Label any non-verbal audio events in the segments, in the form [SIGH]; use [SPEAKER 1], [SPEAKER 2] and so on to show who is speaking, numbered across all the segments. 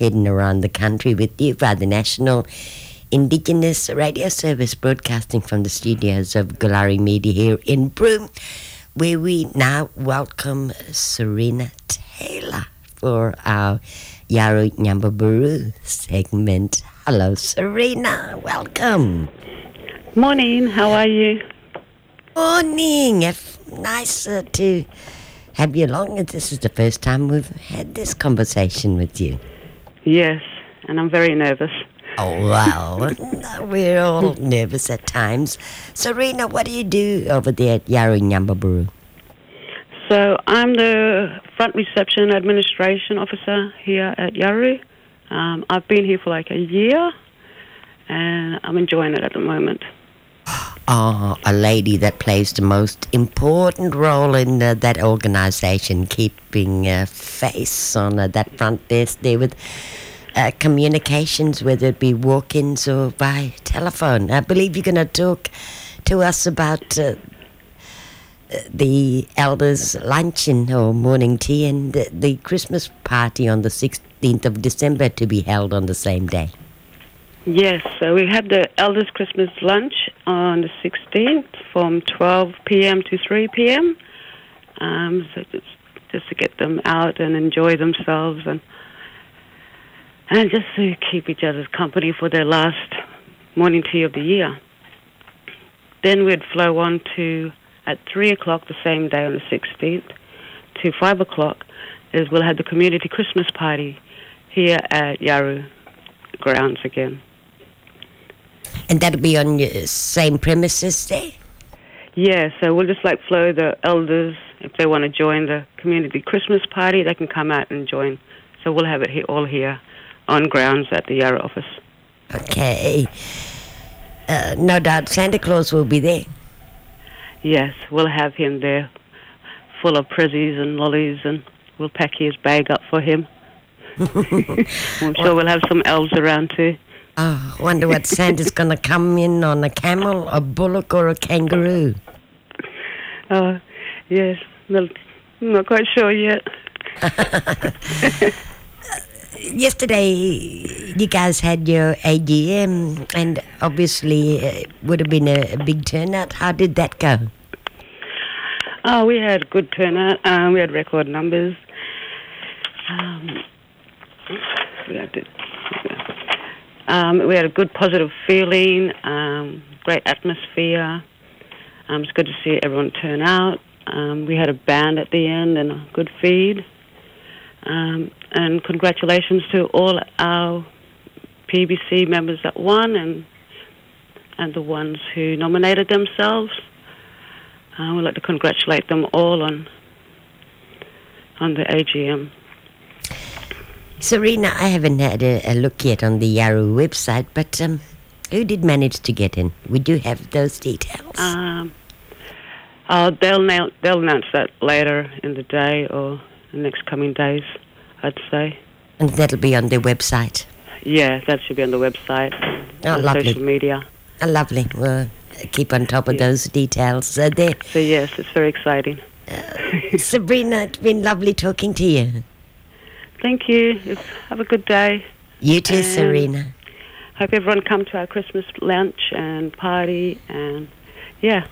[SPEAKER 1] heading around the country with you by the National Indigenous Radio Service broadcasting from the studios of Goolarri Media here in Broome, where we now welcome Zarita Taylor for our Yawuru Nyamba Buru segment. Hello, Zarita. Welcome.
[SPEAKER 2] Morning, how are you?
[SPEAKER 1] Morning. If nice uh, to have you along. This is the first time we've had this conversation with you.
[SPEAKER 2] Yes, and I'm very nervous.
[SPEAKER 1] Oh, wow. [LAUGHS] we're all nervous at times. Zarita, what do you do over there at Yawuru Nyamba Buru?
[SPEAKER 2] So I'm the front reception administration officer here at Yawuru. Um, I've been here for like a year, and I'm enjoying it at the moment.
[SPEAKER 1] Oh, a lady that plays the most important role in uh, that organization, keeping a face on uh, that front desk there with uh, communications, whether it be walk ins or by telephone. I believe you're going to talk to us about uh, the elders' luncheon or morning tea and the Christmas party on the 16th of December to be held on the same day.
[SPEAKER 2] Yes, so we had the elders' Christmas lunch on the 16th from 12 p.m. to 3 p.m. Um, so just, just to get them out and enjoy themselves and and just to keep each other's company for their last morning tea of the year. Then we'd flow on to at 3 o'clock the same day on the 16th to 5 o'clock is we'll have the community Christmas party here at Yawuru grounds again.
[SPEAKER 1] And that'll be on your same premises there?
[SPEAKER 2] Yeah, so we'll just like flow the elders. If they want to join the community Christmas party, they can come out and join. So we'll have it here, all here on grounds at the Yawuru office.
[SPEAKER 1] Okay. Uh, no doubt Santa Claus will be there.
[SPEAKER 2] Yes, we'll have him there full of prezzies and lollies, and we'll pack his bag up for him. [LAUGHS] [LAUGHS] I'm sure we'll have some elves around too.
[SPEAKER 1] Oh, I wonder what Santa's going to come in on a camel, a bullock, or a kangaroo. [LAUGHS]
[SPEAKER 2] Oh, yes, no, I'm not quite sure yet. [LAUGHS] [LAUGHS]
[SPEAKER 1] Yesterday, you guys had your AGM, and obviously, it would have been a, a big turnout. How did that go?
[SPEAKER 2] Oh, we had good turnout. Um, we had record numbers. Um, we had to, um, we had a good positive feeling, um, great atmosphere. Um, it's good to see everyone turn out. Um, we had a band at the end and a good feed. Um, and congratulations to all our PBC members that won and and the ones who nominated themselves. I would like to congratulate them all on on the AGM.
[SPEAKER 1] Zarita, I haven't had a, a look yet on the Yawuru website, but um, who did manage to get in? We do have those details.
[SPEAKER 2] Um, uh, they'll now, they'll announce that later in the day or the next coming days, I'd say.
[SPEAKER 1] and that'll be on their website.
[SPEAKER 2] Yeah, that should be on the website,
[SPEAKER 1] Oh,
[SPEAKER 2] on
[SPEAKER 1] lovely.
[SPEAKER 2] social media.
[SPEAKER 1] Oh, lovely. We'll keep on top of
[SPEAKER 2] Yeah.
[SPEAKER 1] those details. Uh, there.
[SPEAKER 2] So yes, it's very exciting. [LAUGHS]
[SPEAKER 1] Sabrina, it's been lovely talking to you.
[SPEAKER 2] Thank you. Have a good day.
[SPEAKER 1] You too,
[SPEAKER 2] And-
[SPEAKER 1] Zarita.
[SPEAKER 2] Hope everyone come to our Christmas lunch and party and yeah.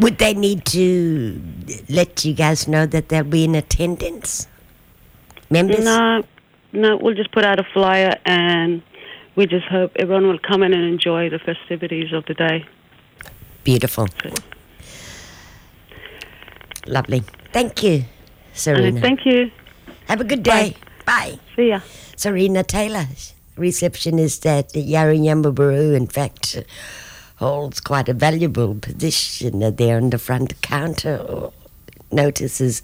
[SPEAKER 1] Would they need to let you guys know that they'll be in attendance? Members?
[SPEAKER 2] No, no, we'll just put out a flyer and we just hope everyone will come in and enjoy the festivities of the day.
[SPEAKER 1] Beautiful. Lovely. Thank you, Zarita.
[SPEAKER 2] And thank you.
[SPEAKER 1] Have a good day. Bye.
[SPEAKER 2] See ya.
[SPEAKER 1] Zarita Taylor, receptionist at Yawuru Nyamba Buru, in fact, uh, holds quite a valuable position uh, there on the front counter. Notices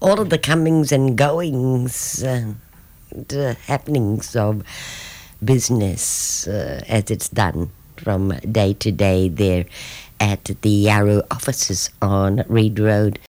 [SPEAKER 1] all of the comings and goings, uh, the happenings of business uh, as it's done from day to day there at the Yawuru offices on Reed Road.